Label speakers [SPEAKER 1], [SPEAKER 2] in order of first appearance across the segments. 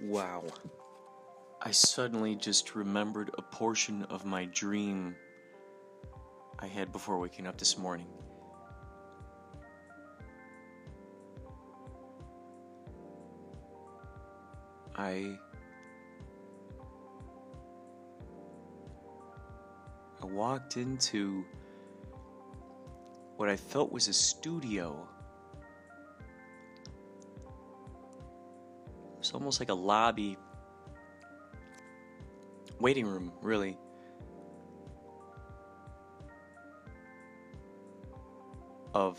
[SPEAKER 1] Wow. I suddenly just remembered a portion of my dream I had before waking up this morning. I I walked into what I felt was a studio. It's almost like a lobby waiting room, really. Of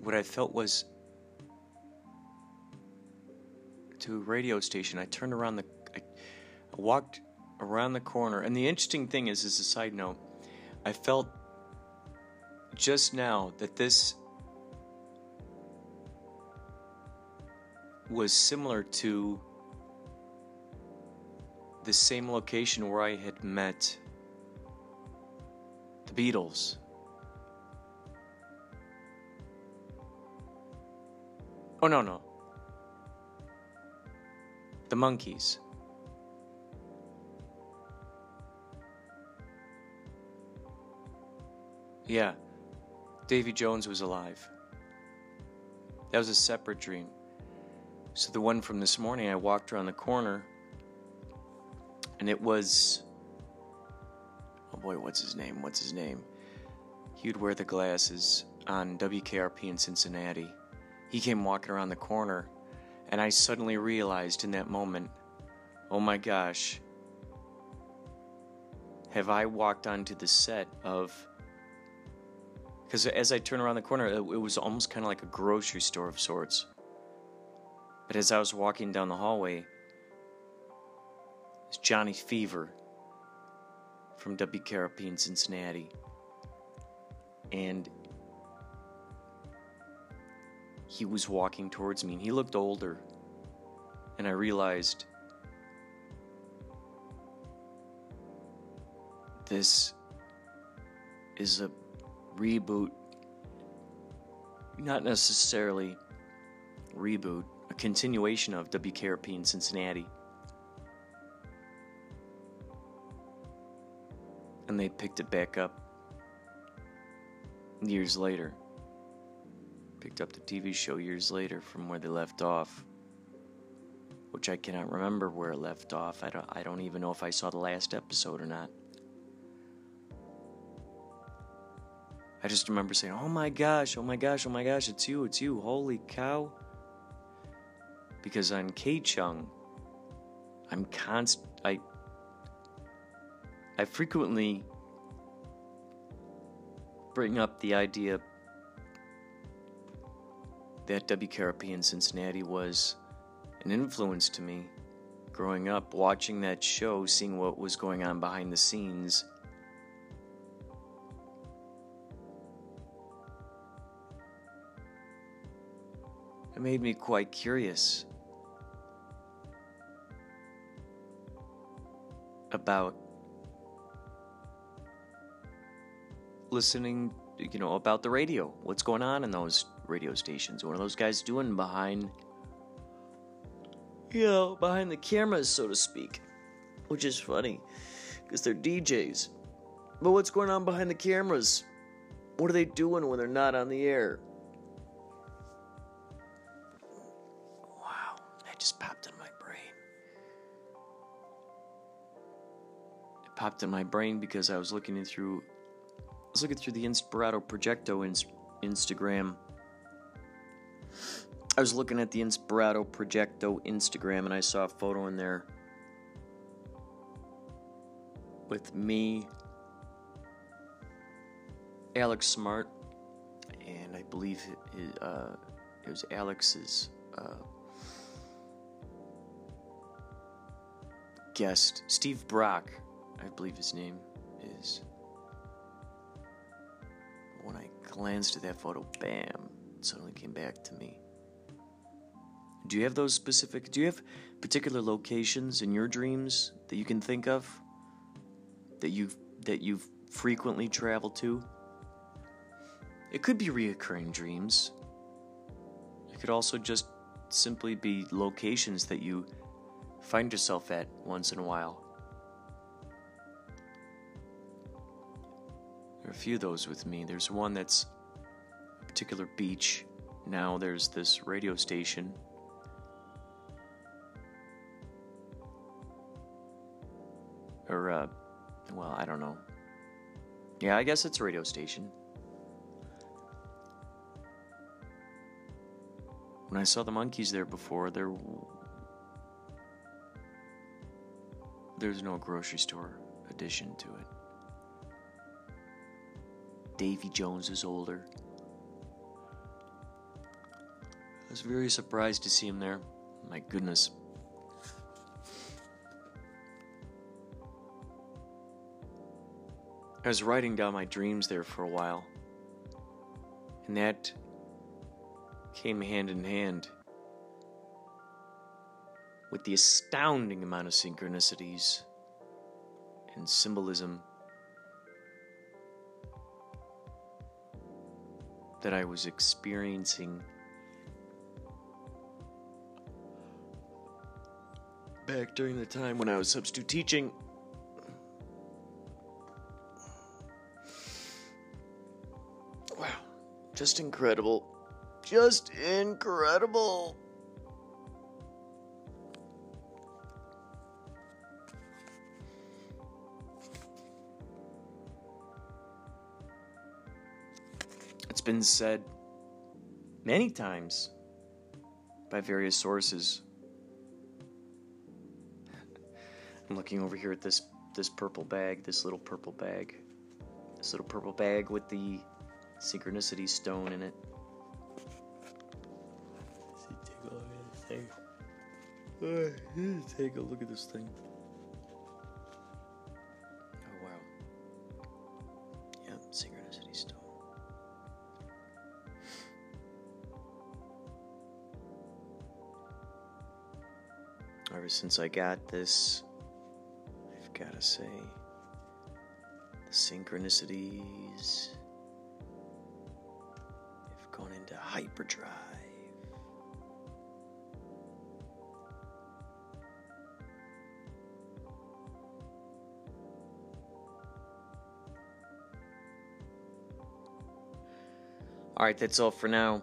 [SPEAKER 1] what I felt was to a radio station. I turned around the, I, I walked around the corner, and the interesting thing is, as a side note, I felt just now that this was similar to the same location where I had met the Beatles. Oh, no, no. The Monkees. Yeah, Davy Jones was alive. That was a separate dream. So the one from this morning, I walked around the corner and it was oh boy what's his name what's his name? He'd wear the glasses on wkrp in cincinnati. He came walking around the corner and i suddenly realized in that moment oh my gosh have i walked onto the set of because as i turned around the corner it, was almost kind of like a grocery store of sorts but as i was walking down the hallway is Johnny Fever from WKRP in Cincinnati. And he was walking towards me and he looked older. And I realized this is a reboot, not necessarily reboot, a continuation of WKRP in Cincinnati. and they picked it back up years later. Picked up the TV show years later from where they left off, which I cannot remember where it left off. I don't, I don't even know if I saw the last episode or not. I just remember saying, "Oh my gosh, oh my gosh, oh my gosh, it's you, it's you, holy cow!" Because on K Chung, I'm const, I I frequently bring up the idea that WKRP in Cincinnati was an influence to me growing up, watching that show, seeing what was going on behind the scenes. It made me quite curious about listening, you know, about the radio. What's going on in those radio stations? What are those guys doing behind, you know, behind the cameras, so to speak? Which is funny, because they're DJs. But what's going on behind the cameras? What are they doing when they're not on the air? Popped in my brain because I was looking through I was looking through the Inspirato Projecto in- Instagram. I was looking at the Inspirato Projecto Instagram and I saw a photo in there with me, Alex Smart, and I believe it, uh, it was Alex's uh, guest, Steve Brock, I believe his name is when I glanced at that photo, bam, it suddenly came back to me. Do you have those specific, do you have particular locations in your dreams that you can think of that you've, that you've frequently traveled to? It could be reoccurring dreams. It could also just simply be locations that you find yourself at once in a while. A few of those with me. There's one that's a particular beach. Now there's this radio station. Or, uh, well, I don't know. Yeah, I guess it's a radio station. When I saw the Monkees there before, there there's no grocery store addition to it. Davy Jones is older. I was very surprised to see him there. My goodness. I was writing down my dreams there for a while. And that came hand in hand with the astounding amount of synchronicities and symbolism that I was experiencing back during the time when I was substitute teaching. Wow, just incredible. Just incredible. Been said many times by various sources. I'm looking over here at this this purple bag, this little purple bag. This little purple bag with the synchronicity stone in it. Take a look at this thing. Oh since I got this, I've got to say, the synchronicities have gone into hyperdrive. All right, that's all for now.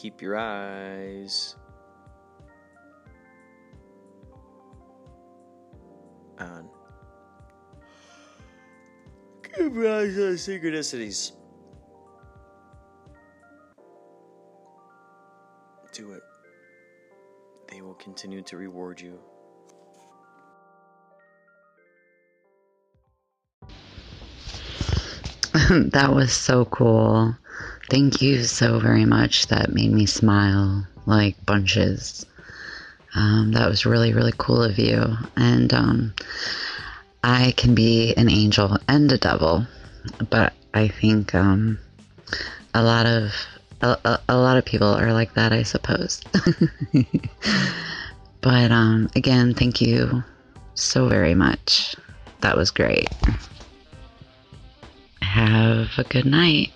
[SPEAKER 1] Keep your eyes on. Keep your eyes on synchronicities. Do it. They will continue to reward you.
[SPEAKER 2] that was so cool. Thank you so very much. That made me smile like bunches. Um, that was really, really cool of you. And um, I can be an angel and a devil, but I think um, a lot of a, a, a, lot of people are like that, I suppose. but um, again, thank you so very much. That was great. Have a good night.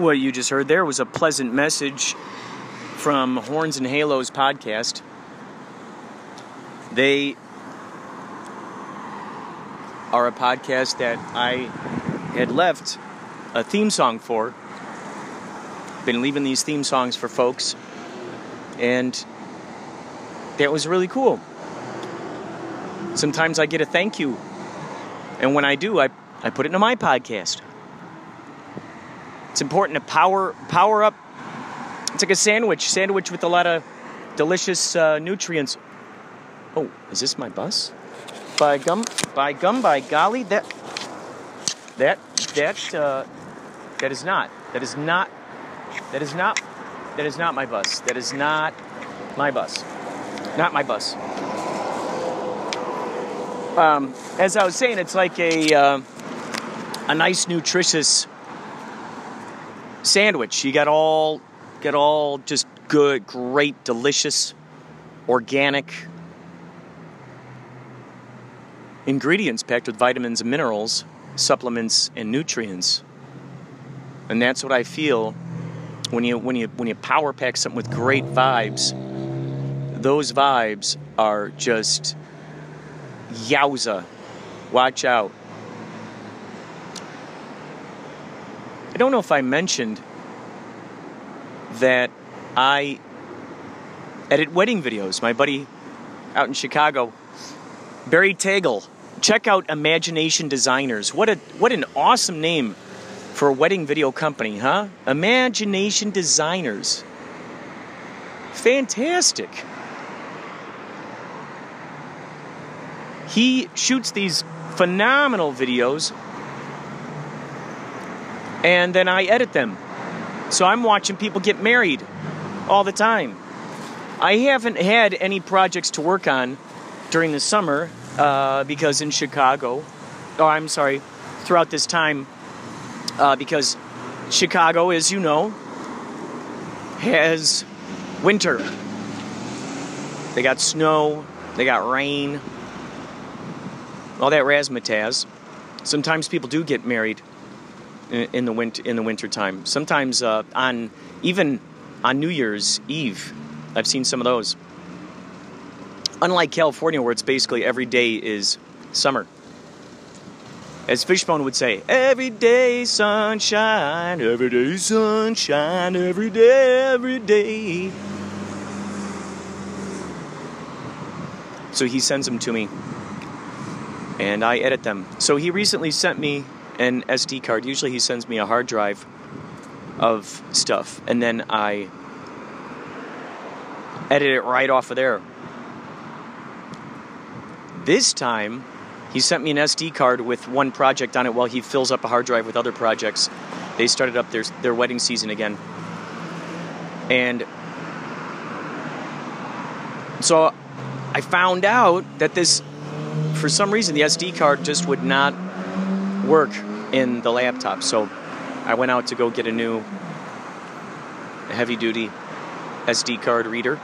[SPEAKER 1] What you just heard there was a pleasant message from Horns and Halos podcast. They are a podcast that I had left a theme song for been leaving these theme songs for folks, and that was really cool. Sometimes I get a thank you, and when I do, I, I put it into my podcast. It's important to power power up. It's like a sandwich, sandwich with a lot of delicious uh, nutrients. Oh, is this my bus? By gum, by gum, by golly, that that that uh, that is not. That is not that is not that is not my bus. That is not my bus. Not my bus. Um, as I was saying, it's like a uh, a nice, nutritious sandwich. You got all got all just good, great, delicious, organic ingredients packed with vitamins and minerals, supplements and nutrients. And that's what I feel when you when you when you power pack something with great vibes. Those vibes are just yowza. Watch out. Don't know if I mentioned that I edit wedding videos. My buddy out in Chicago, Barry Tagle. Check out Imagination Designers. What a what an awesome name for a wedding video company, huh? Imagination Designers. Fantastic. He shoots these phenomenal videos and then I edit them. So I'm watching people get married all the time. I haven't had any projects to work on during the summer uh, because in Chicago, oh, I'm sorry, throughout this time, uh, because Chicago, as you know, has winter. They got snow, they got rain, all that razzmatazz. Sometimes people do get married in, the winter in the winter time. Sometimes uh, on even on New Year's Eve, I've seen some of those. Unlike California, where it's basically every day is summer. As Fishbone would say, every day sunshine, every day sunshine, every day, every day. So he sends them to me, and I edit them. So he recently sent me an SD card. Usually he sends me a hard drive of stuff, and then I edit it right off of there. This time, he sent me an SD card with one project on it while he fills up a hard drive with other projects. They started up their, their wedding season again. And so I found out that this, for some reason, the SD card just would not work in the laptop. So I went out to go get a new heavy duty SD card reader.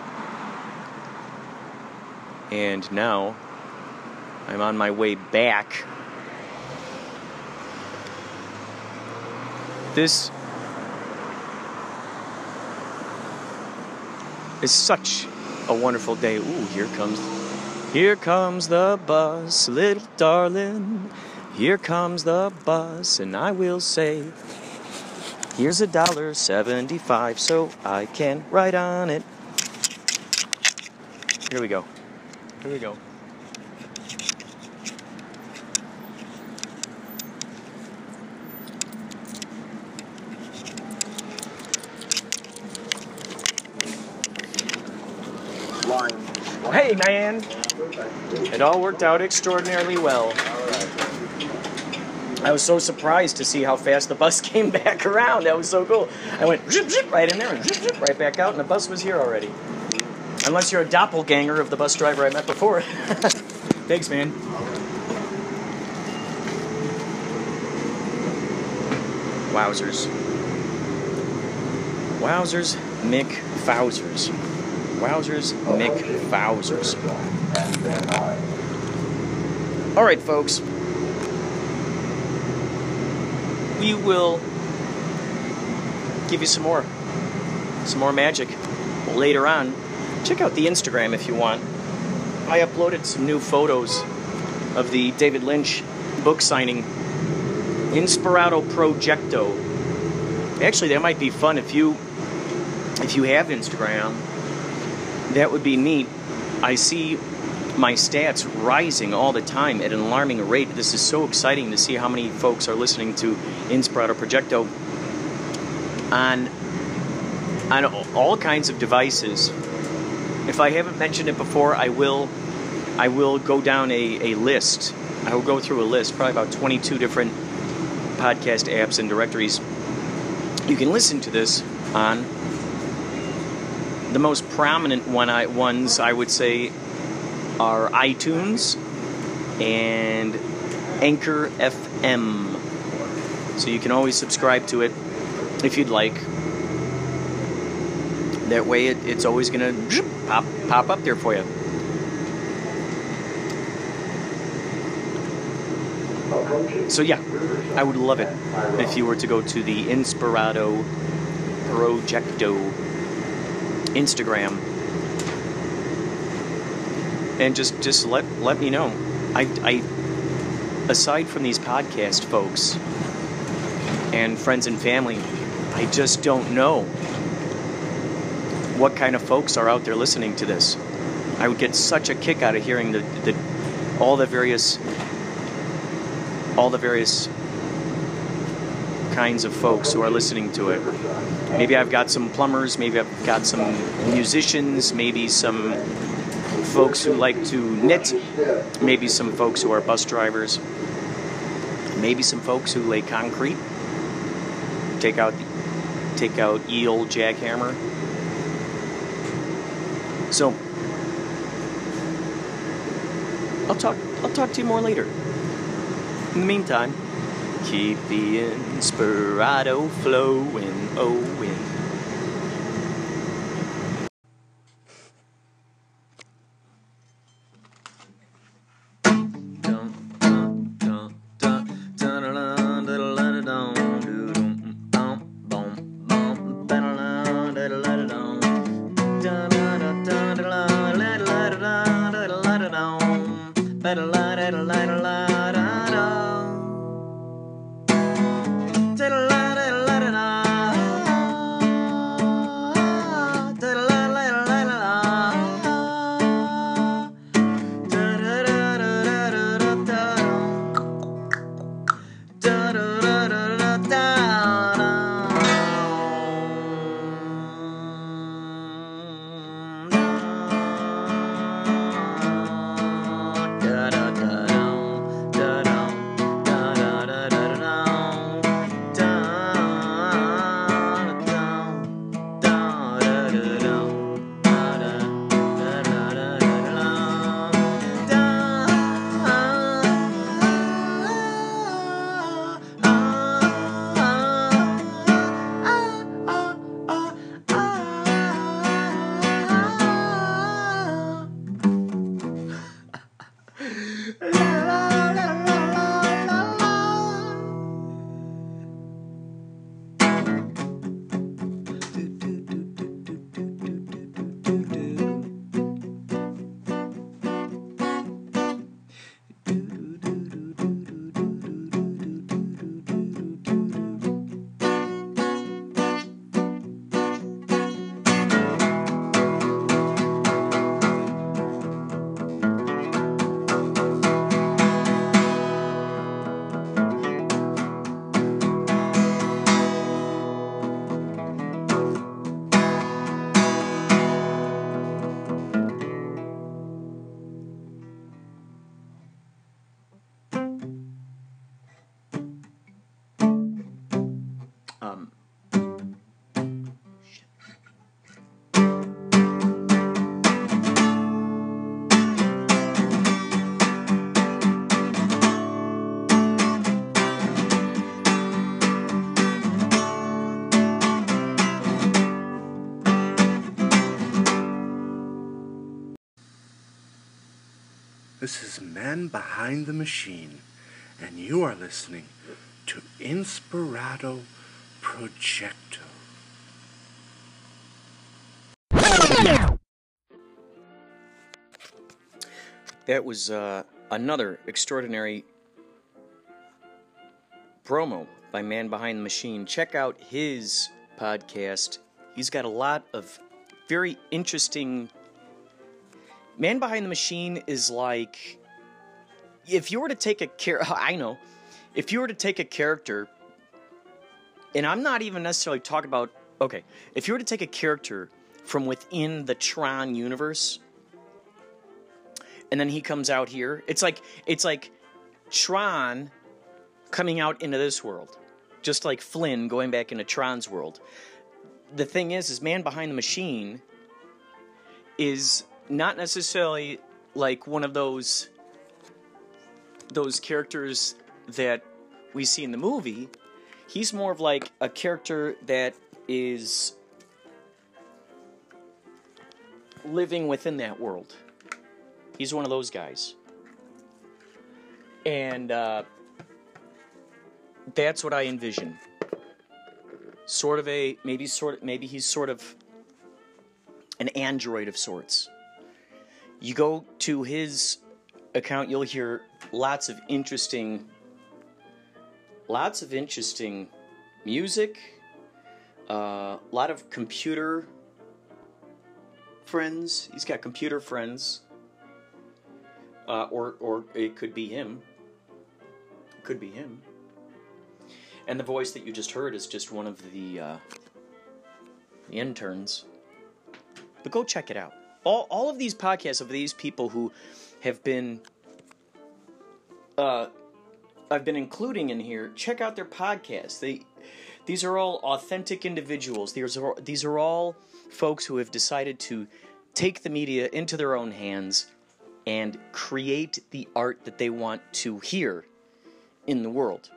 [SPEAKER 1] And now I'm on my way back. This is such a wonderful day. Ooh, here comes here comes the bus, little darling. Here comes the bus, and I will say, here's a dollar seventy-five, so I can ride on it. Here we go. Here we go. Hey, man. It all worked out extraordinarily well. I was so surprised to see how fast the bus came back around. That was so cool. I went zip, zip, right in there and zip, zip, right back out, and the bus was here already. Unless you're a doppelganger of the bus driver I met before. Thanks, man. Wowzers. Wowzers, Mick Fowzers. Wowzers, Mick Fowzers. All right, folks. We will give you some more, some more magic later on. Check out the Instagram if you want. I uploaded some new photos of the David Lynch book signing, Inspirato Projecto. Actually, that might be fun if you if you have Instagram. That would be neat. I see my stats rising all the time at an alarming rate. This is so exciting to see how many folks are listening to Inspirato Projecto on on all kinds of devices. If I haven't mentioned it before, I will I will go down a, a list. I will go through a list, probably about 22 different podcast apps and directories. You can listen to this on the most prominent one I, ones I would say are iTunes and Anchor FM. So you can always subscribe to it if you'd like. That way, it, it's always going to pop, pop up there for you. So yeah, I would love it if you were to go to the Inspirato Projecto Instagram and just just let let me know. I, I aside from these podcast folks and friends and family, I just don't know what kind of folks are out there listening to this. I would get such a kick out of hearing the, the all the various all the various kinds of folks who are listening to it. Maybe I've got some plumbers, maybe I've got some musicians, maybe some folks who like to knit, maybe some folks who are bus drivers, maybe some folks who lay concrete, take out take out old jackhammer. So I'll talk I'll talk to you more later. In the meantime, keep the inspirado flowing, oh in.
[SPEAKER 3] Man Behind the Machine, and you are listening to Inspirato Projecto.
[SPEAKER 1] that was uh, another extraordinary promo by Man Behind the Machine. Check out his podcast. He's got a lot of very interesting. Man Behind the Machine is like if you were to take a care, oh, I know, if you were to take a character, and I'm not even necessarily talking about. Okay, if you were to take a character from within the Tron universe, and then he comes out here, it's like it's like Tron coming out into this world, just like Flynn going back into Tron's world. The thing is, is Man Behind the Machine is not necessarily like one of those those characters that we see in the movie. He's more of like a character that is living within that world. He's one of those guys. And uh, That's what I envision. Sort of a maybe sort of maybe he's sort of an android of sorts. You go to his account, you'll hear lots of interesting lots of interesting music, a uh, lot of computer friends. He's got computer friends, uh, or or it could be him. It could be him. And the voice that you just heard is just one of the uh, the interns. But go check it out. All all of these podcasts of these people who have been uh, I've been including in here. Check out their podcasts. They these are all authentic individuals. These are these are all folks who have decided to take the media into their own hands and create the art that they want to hear in the world.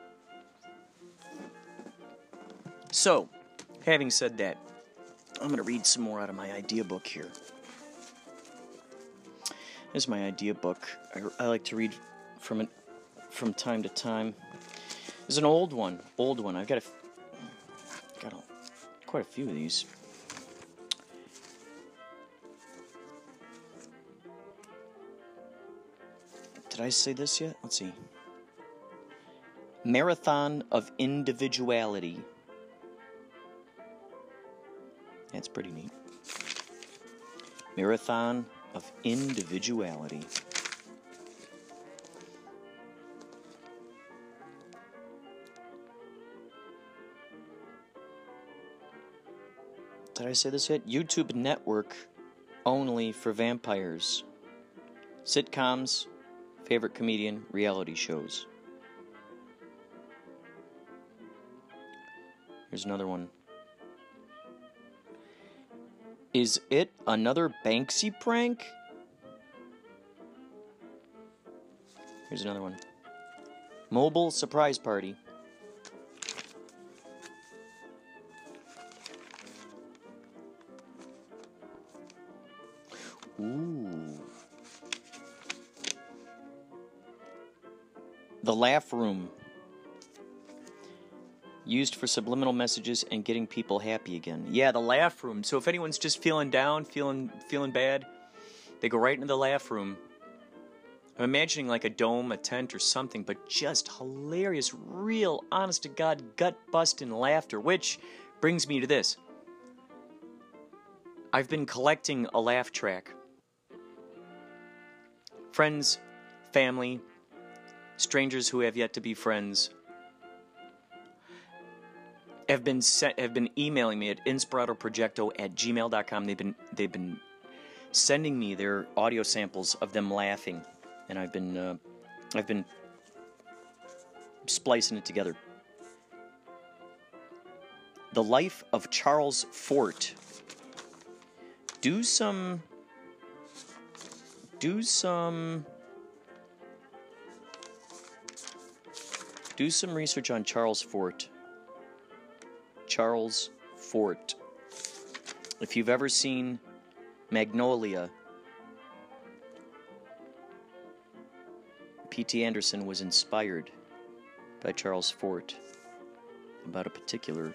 [SPEAKER 1] So, having said that, I'm going to read some more out of my idea book here. Is my idea book. I, I like to read from it from time to time. There's an old one, old one. I've got a, got a, quite a few of these. Did I say this yet? Let's see. Marathon of Individuality. That's pretty neat. Marathon of Individuality. Did I say this yet? YouTube network only for vampires. Sitcoms, favorite comedian, reality shows. Here's another one. Is it another Banksy prank? Here's another one. Mobile surprise party. Ooh. The laugh room. Used for subliminal messages and getting people happy again. Yeah, the laugh room. So if anyone's just feeling down, feeling feeling bad, they go right into the laugh room. I'm imagining like a dome, a tent, or something, but just hilarious, real, honest to God, gut busting laughter. Which brings me to this. I've been collecting a laugh track friends, family, strangers who have yet to be friends have been set, have been emailing me at inspiratoprojecto at gmail.com. They've been they've been sending me their audio samples of them laughing, and I've been uh, I've been splicing it together. The life of Charles Fort. Do some do some do some research on Charles Fort. Charles Fort. If you've ever seen Magnolia, P.T. Anderson was inspired by Charles Fort about a particular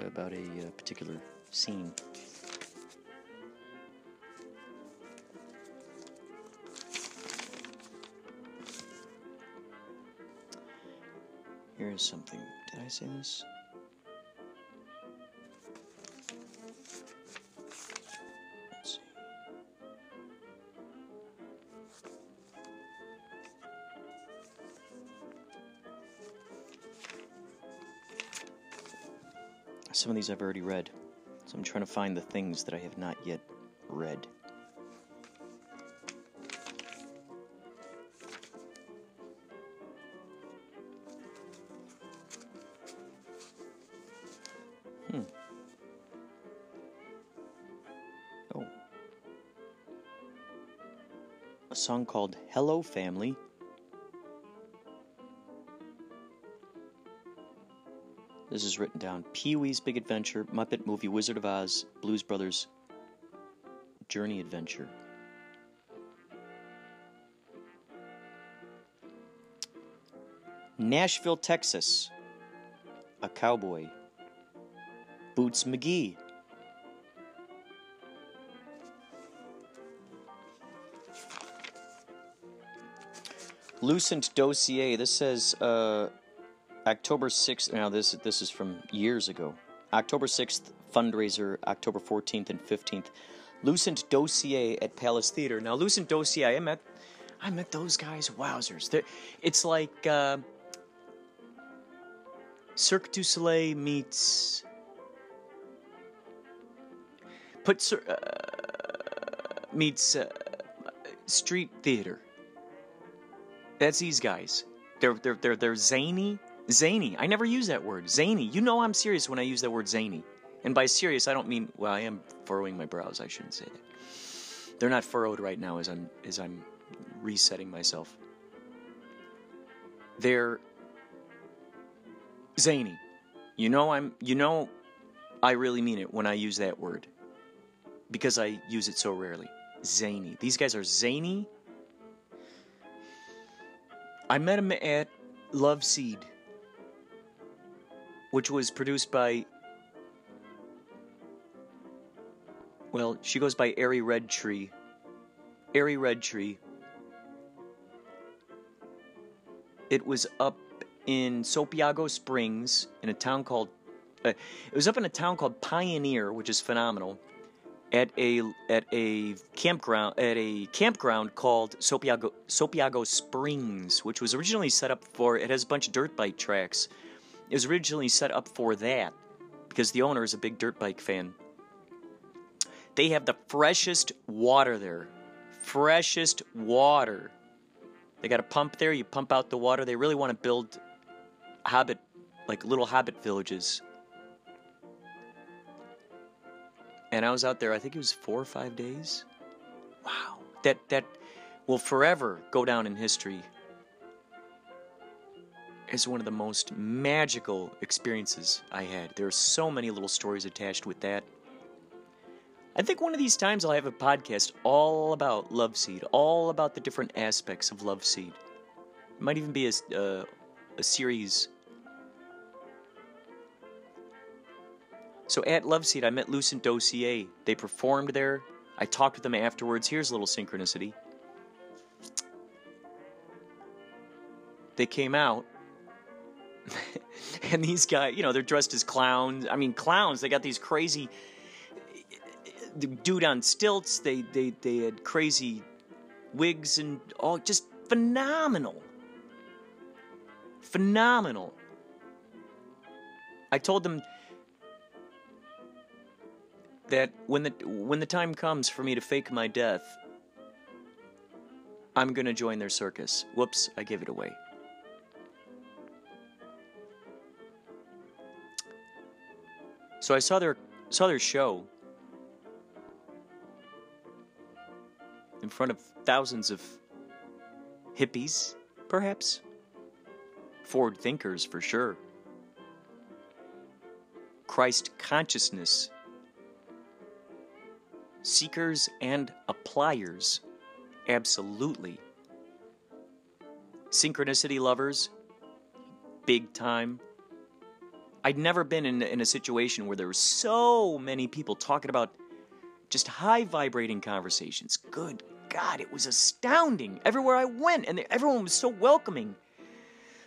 [SPEAKER 1] about a uh, particular scene. Here's something. Did I say this? Some of these I've already read, so I'm trying to find the things that I have not yet read. Called Hello Family. This is written down Pee Wee's Big Adventure, Muppet Movie Wizard of Oz, Blues Brothers Journey Adventure. Nashville, Texas. A cowboy. Boots McGee. Lucent dossier. This says uh, October 6th. Now this this is from years ago. October 6th fundraiser. October 14th and 15th. Lucent dossier at Palace Theater. Now Lucent dossier. I met I met those guys. Wowzers! They're, it's like uh, Cirque du Soleil meets. Put uh, meets uh, street theater. That's these guys. They're they're they're they're zany, zany. I never use that word, zany. You know I'm serious when I use that word zany. And by serious, I don't mean well. I am furrowing my brows. I shouldn't say that. They're not furrowed right now as I'm as I'm resetting myself. They're zany. You know I'm. You know, I really mean it when I use that word because I use it so rarely. Zany. These guys are zany I met him at Love Seed, which was produced by. Well, she goes by Airy Red Tree. Airy Red Tree. It was up in Sopiago Springs in a town called. Uh, it was up in a town called Pioneer, which is phenomenal at a at a campground at a campground called Sopiago Sopiago Springs, which was originally set up for it has a bunch of dirt bike tracks. It was originally set up for that because the owner is a big dirt bike fan. They have the freshest water there. Freshest water. They got a pump there, you pump out the water. They really want to build hobbit like little hobbit villages and I was out there. I think it was four or five days. Wow, that that will forever go down in history as one of the most magical experiences I had. There are so many little stories attached with that. I think one of these times I'll have a podcast all about Love Seed, all about the different aspects of Love Seed. It might even be a, uh, a series So at Love Seed, I met Lucent Dossier. They performed there. I talked with them afterwards. Here's a little synchronicity. They came out, and these guys, you know, they're dressed as clowns. I mean, clowns. They got these crazy dude on stilts. They they they had crazy wigs and all, just phenomenal, phenomenal. I told them that when the when the time comes for me to fake my death, I'm gonna join their circus. Whoops, I gave it away. So I saw their saw their show in front of thousands of hippies, perhaps. Forward thinkers for sure. Christ consciousness Seekers and appliers, absolutely. Synchronicity lovers, big time. I'd never been in, in a situation where there were so many people talking about just high vibrating conversations. Good God, it was astounding everywhere I went, and everyone was so welcoming.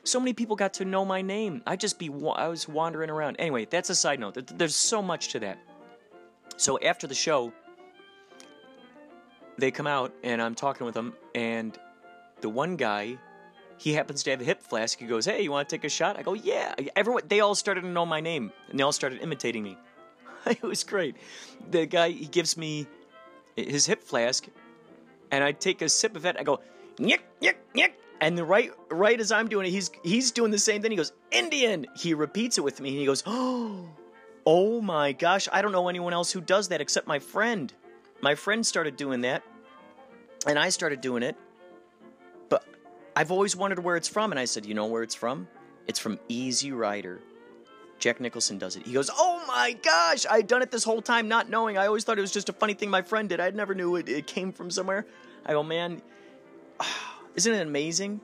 [SPEAKER 1] So many people got to know my name. I just be I was wandering around. Anyway, that's a side note. There's so much to that. So after the show, they come out and I'm talking with them, and the one guy, he happens to have a hip flask. He goes, "Hey, you want to take a shot?" I go, "Yeah." Everyone, they all started to know my name, and they all started imitating me. it was great. The guy, he gives me his hip flask, and I take a sip of it. I go, "Nyek, nyek, nyek," and the right, right as I'm doing it, he's he's doing the same thing. He goes, "Indian." He repeats it with me, and he goes, "Oh." Oh my gosh, I don't know anyone else who does that except my friend. My friend started doing that, and I started doing it. But I've always wondered where it's from, and I said, You know where it's from? It's from Easy Rider. Jack Nicholson does it. He goes, Oh my gosh, I'd done it this whole time not knowing. I always thought it was just a funny thing my friend did. I never knew it, it came from somewhere. I go, Man, isn't it amazing?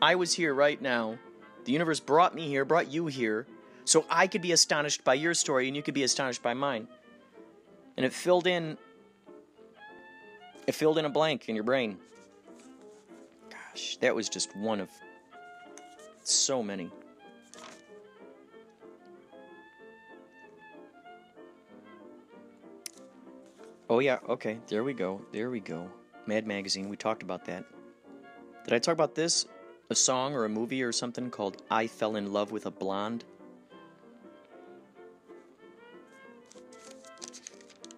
[SPEAKER 1] I was here right now The universe brought me here, brought you here, so I could be astonished by your story and you could be astonished by mine. And it filled in it filled in a blank in your brain. Gosh, that was just one of so many. Oh yeah, okay, there we go. There we go. Mad Magazine, we talked about that. Did I talk about this? A song or a movie or something called I Fell in Love with a Blonde?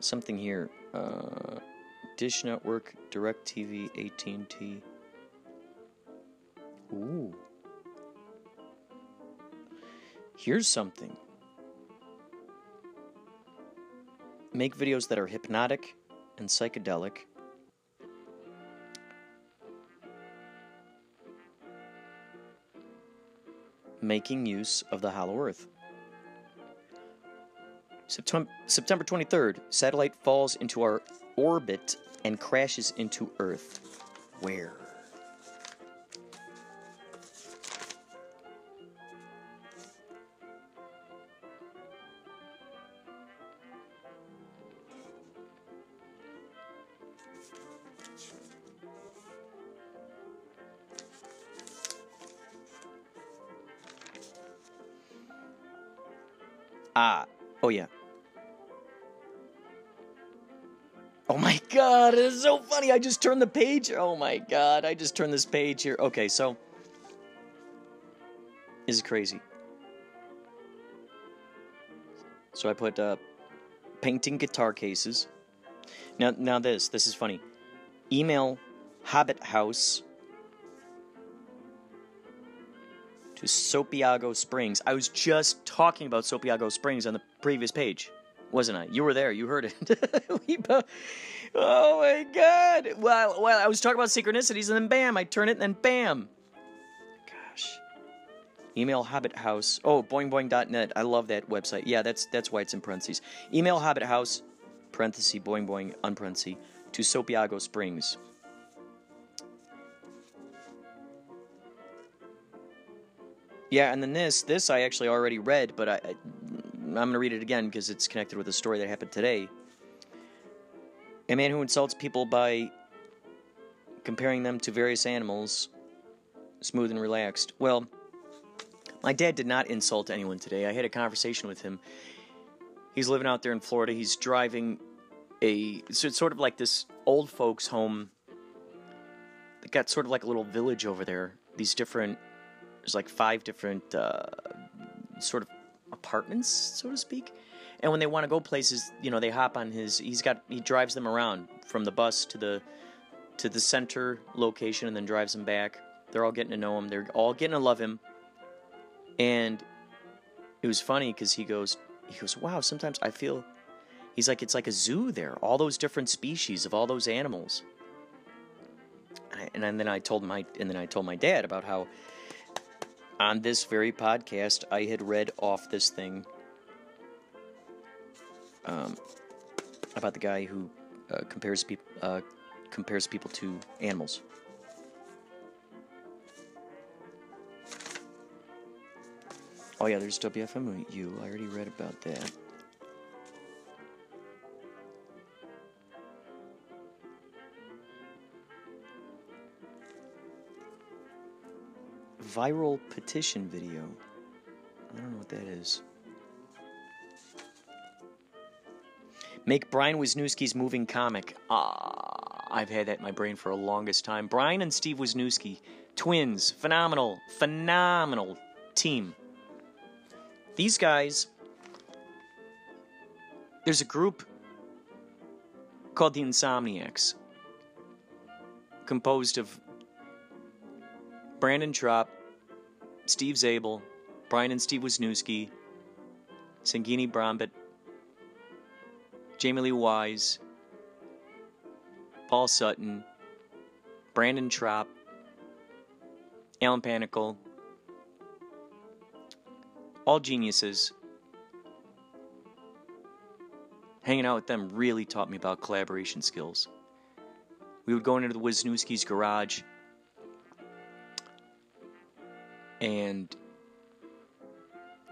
[SPEAKER 1] Something here. Uh, Dish Network, DirecTV, AT&T. Ooh. Here's something. Make videos that are hypnotic and psychedelic. Making use of the hollow earth. September 23rd, satellite falls into our orbit and crashes into Earth. Where? Funny. I just turned the page. Oh my god, I just turned this page here. Okay, so this is crazy. So I put uh, painting guitar cases. Now, now this, this is funny. Email Hobbit House to Sopiago Springs. I was just talking about Sopiago Springs on the previous page, wasn't I? You were there. You heard it. we both, oh my god! Well, well, I was talking about synchronicities, and then bam, I turn it, and then bam. Gosh. Email Hobbit House. Oh, boingboing.net. I love that website. Yeah, that's that's why it's in parentheses. Email Hobbit House, parenthesis boing boing unparenthesis to Sopiago Springs. Yeah, and then this, this I actually already read, but I, I I'm gonna read it again because it's connected with a story that happened today. A man who insults people by comparing them to various animals, smooth and relaxed. Well, my dad did not insult anyone today. I had a conversation with him. He's living out there in Florida. He's driving a so it's sort of like this old folks home. They got sort of like a little village over there. These different there's like five different uh, sort of apartments, so to speak. And when they want to go places, you know, they hop on his. He's got he drives them around from the bus to the to the center location and then drives them back. They're all getting to know him. They're all getting to love him. And it was funny because he goes, he goes, wow. Sometimes I feel, he's like, it's like a zoo there. All those different species of all those animals. And, then I told my and then I told my dad about how on this very podcast I had read off this thing um, about the guy who uh, compares people uh, compares people to animals. Oh yeah, there's WFMU. I already read about that. Viral petition video. I don't know what that is. Make Brian Wisniewski's moving comic. Ah, I've had that in my brain for a longest time. Brian and Steve Wisniewski, twins, phenomenal, phenomenal team. These guys, there's a group called the Insomniacs, composed of Brandon Trapp, Steve Zabel, Brian and Steve Wisniewski, Sangini Brambit, Jamie Lee Wise, Paul Sutton, Brandon Trapp, Alan Panicle, all geniuses. Hanging out with them really taught me about collaboration skills. We would go into the Wisniewski's garage and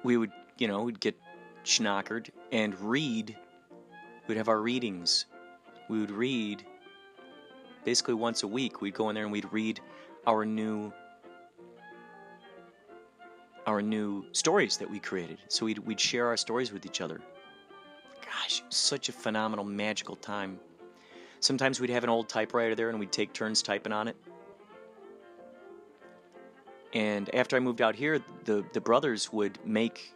[SPEAKER 1] we would, you know, we'd get schnockered and read. We'd have our readings. We would read basically once a week. We'd go in there and we'd read our new our new stories that we created. So we'd, we'd share our stories with each other. Gosh, such a phenomenal, magical time. Sometimes we'd have an old typewriter there and we'd take turns typing on it. And after I moved out here, the, the brothers would make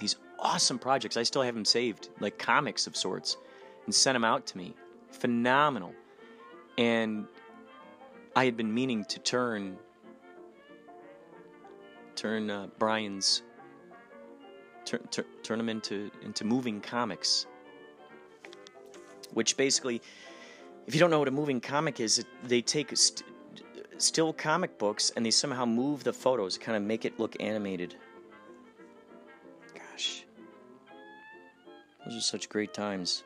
[SPEAKER 1] these awesome projects. I still have them saved, like comics of sorts, and sent them out to me. Phenomenal. And I had been meaning to turn turn uh, Brian's turn, turn turn them into into moving comics, which basically, if you don't know what a moving comic is, it, they take st- still comic books and they somehow move the photos, kind of make it look animated. Those are such great times.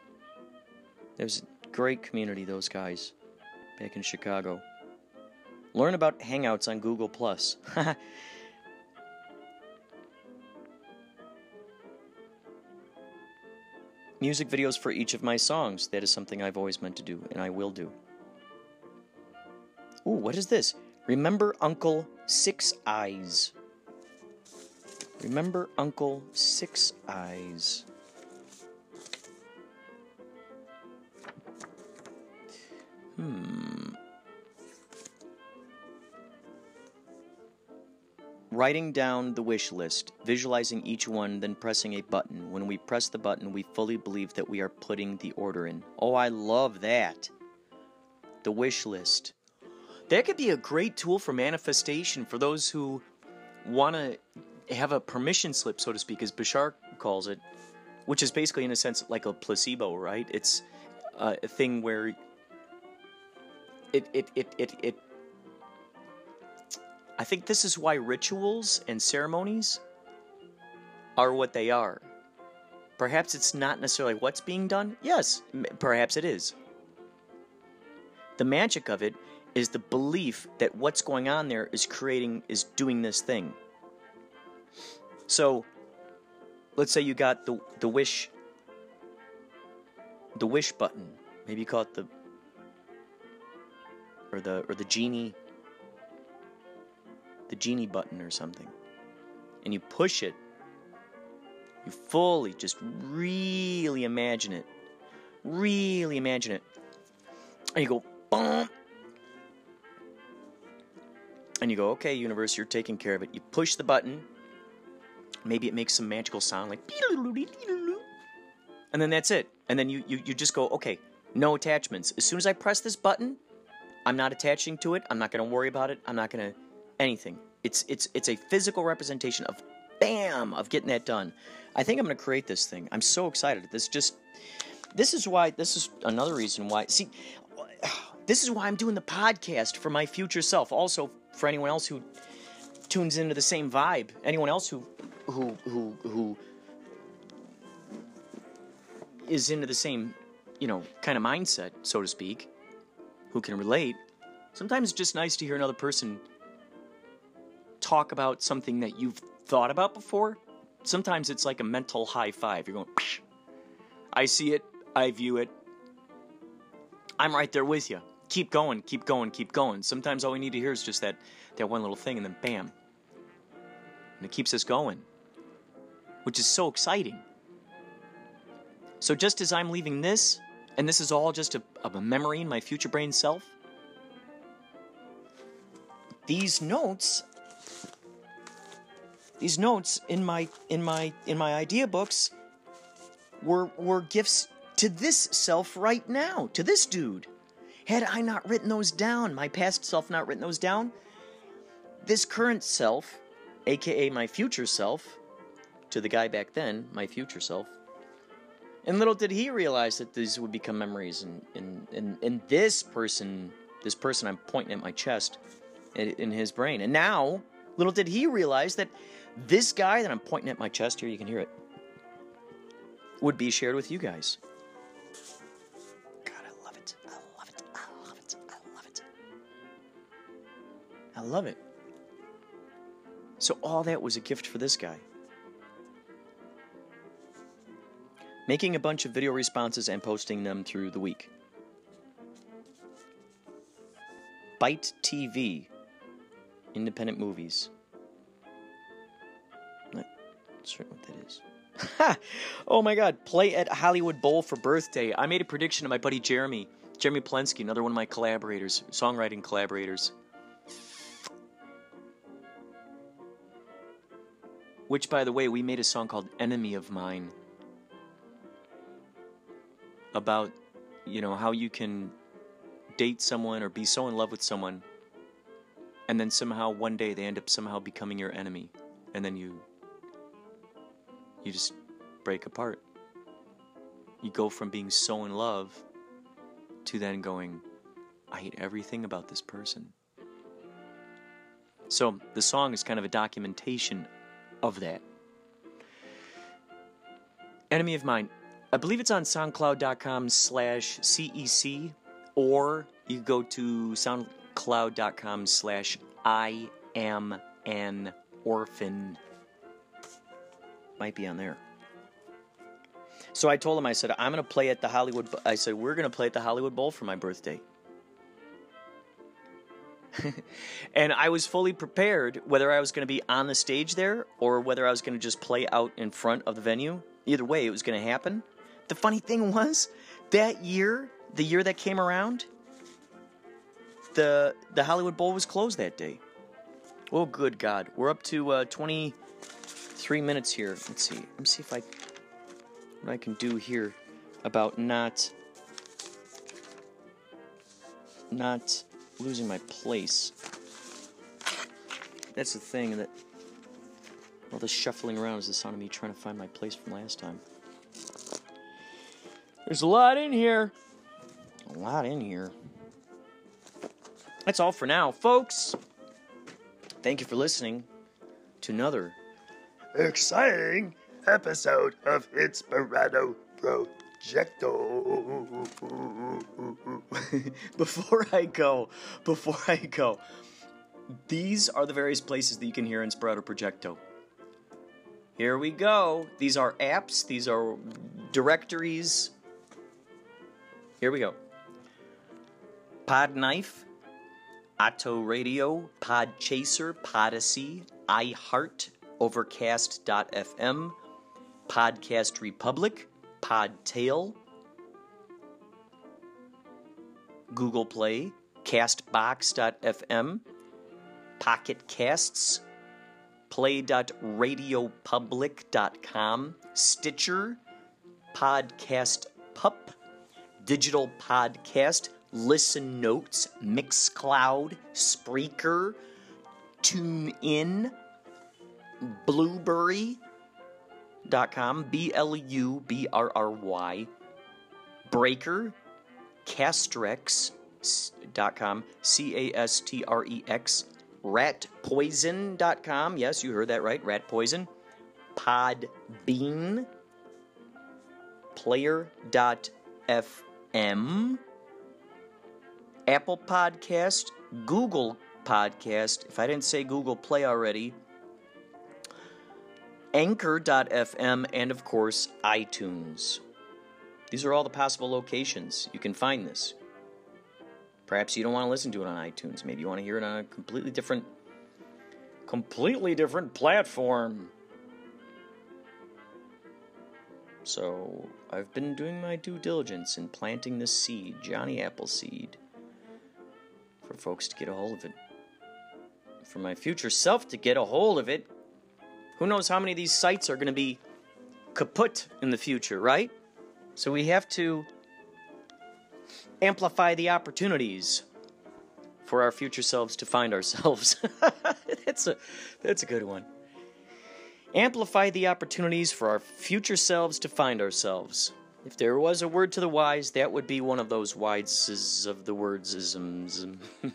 [SPEAKER 1] There was a great community, those guys, back in Chicago. Learn about Hangouts on Google Plus. Music videos for each of my songs. That is something I've always meant to do, and I will do. Ooh, what is this? Remember Uncle Six Eyes. Remember Uncle Six Eyes. Hmm. Writing down the wish list, visualizing each one, then pressing a button. When we press the button, we fully believe that we are putting the order in. Oh, I love that. The wish list. That could be a great tool for manifestation for those who want to have a permission slip, so to speak, as Bashar calls it, which is basically, in a sense, like a placebo, right? It's a thing where it, it, it, it, it I think this is why rituals and ceremonies are what they are. Perhaps it's not necessarily what's being done. Yes, perhaps it is. The magic of it is the belief that what's going on there is creating, is doing this thing. So, let's say you got the the wish, the wish button. Maybe you call it the or the or the genie the genie button or something, and you push it, you fully just really imagine it. Really imagine it. And you go, boom. And you go, okay, universe, you're taking care of it. You push the button. Maybe it makes some magical sound like. And then that's it. And then you, you, you just go, okay, no attachments. As soon as I press this button, I'm not attaching to it. I'm not going to worry about it. I'm not going to anything. It's it's it's a physical representation of bam of getting that done. I think I'm going to create this thing. I'm so excited. This just this is why this is another reason why see this is why I'm doing the podcast for my future self. Also for anyone else who tunes into the same vibe. Anyone else who who who who is into the same, you know, kind of mindset, so to speak, who can relate. Sometimes it's just nice to hear another person talk about something that you've thought about before, sometimes it's like a mental high five. You're going, Psh. I see it, I view it, I'm right there with you. Keep going, keep going, keep going. Sometimes all we need to hear is just that, that one little thing, and then bam. And it keeps us going, which is so exciting. So, just as I'm leaving this, and this is all just a, a memory in my future brain self, these notes these notes in my in my in my idea books were were gifts to this self right now, to this dude. Had I not written those down, my past self not written those down, this current self, aka my future self, to the guy back then, my future self, and little did he realize that these would become memories and and, and, and this person this person I'm pointing at my chest in, in his brain. And now, little did he realize that this guy that I'm pointing at my chest here, you can hear it, would be shared with you guys. God, I love it. I love it. I love it. I love it. I love it. So, all that was a gift for this guy. Making a bunch of video responses and posting them through the week. Byte TV, independent movies. Not certain what that is. oh my god, play at Hollywood Bowl for birthday. I made a prediction to my buddy Jeremy, Jeremy Plensky, another one of my collaborators, songwriting collaborators. Which, by the way, we made a song called Enemy of Mine about, you know, how you can date someone or be so in love with someone and then somehow one day they end up somehow becoming your enemy and then you you just break apart. You go from being so in love to then going i hate everything about this person. So the song is kind of a documentation of that. Enemy of mine i believe it's on soundcloud.com slash cec or you go to soundcloud.com slash I am an orphan. Might be on there. So I told him, I said, I'm going to play at the Hollywood, I said, we're going to play at the Hollywood Bowl for my birthday. and I was fully prepared whether I was going to be on the stage there or whether I was going to just play out in front of the venue. Either way, it was going to happen. The funny thing was, that year, the year that came around, the the Hollywood Bowl was closed that day. Oh, good God! We're up to uh, 23 minutes here. Let's see. Let me see if I what I can do here about not not losing my place. That's the thing that all this shuffling around is the sound of me trying to find my place from last time. There's a lot in here a lot in here. That's all for now, folks. Thank you for listening to another exciting episode of Inspirato Projecto. before I go, before I go, these are the various places that you can hear Inspirato Projecto. Here we go. These are apps, these are directories. Here we go. Podknife, Otto Radio, Podchaser, Podyssey, iHeart, Overcast.fm, Podcast Republic, Podtail, Google Play, Castbox.fm, Pocket Casts, Play.radiopublic.com, Stitcher, Podcast Pup, Digital Podcast, Listen Notes, Mixcloud, Spreaker, TuneIn, Blubrry.com, B L U B R R Y, Breaker, Castrex.com, C A S T R E X, ratpoison.com. Yes, you heard that right, rat poison. Podbean, player.fm, Apple Podcast, Google Podcast, if I didn't say Google Play already, Anchor.fm, and of course, iTunes. These are all the possible locations you can find this. Perhaps you don't want to listen to it on iTunes. Maybe you want to hear it on a completely different completely different platform. So, I've been doing my due diligence in planting this seed, Johnny Appleseed for folks to get a hold of it. For my future self to get a hold of it. Who knows how many of these sites are going to be kaput in the future, right? So we have to amplify the opportunities for our future selves to find ourselves. that's a that's a good one. Amplify the opportunities for our future selves to find ourselves. If there was a word to the wise, that would be one of those wises of the wordsisms.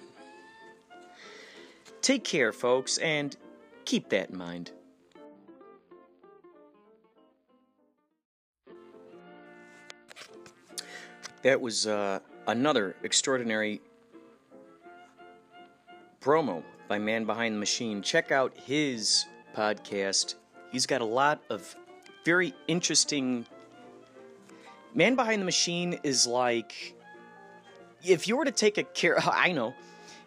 [SPEAKER 1] Take care, folks, and keep that in mind. That was uh, another extraordinary promo by Man Behind the Machine. Check out his podcast. He's got a lot of very interesting Man Behind the Machine is like if you were to take a character, I know,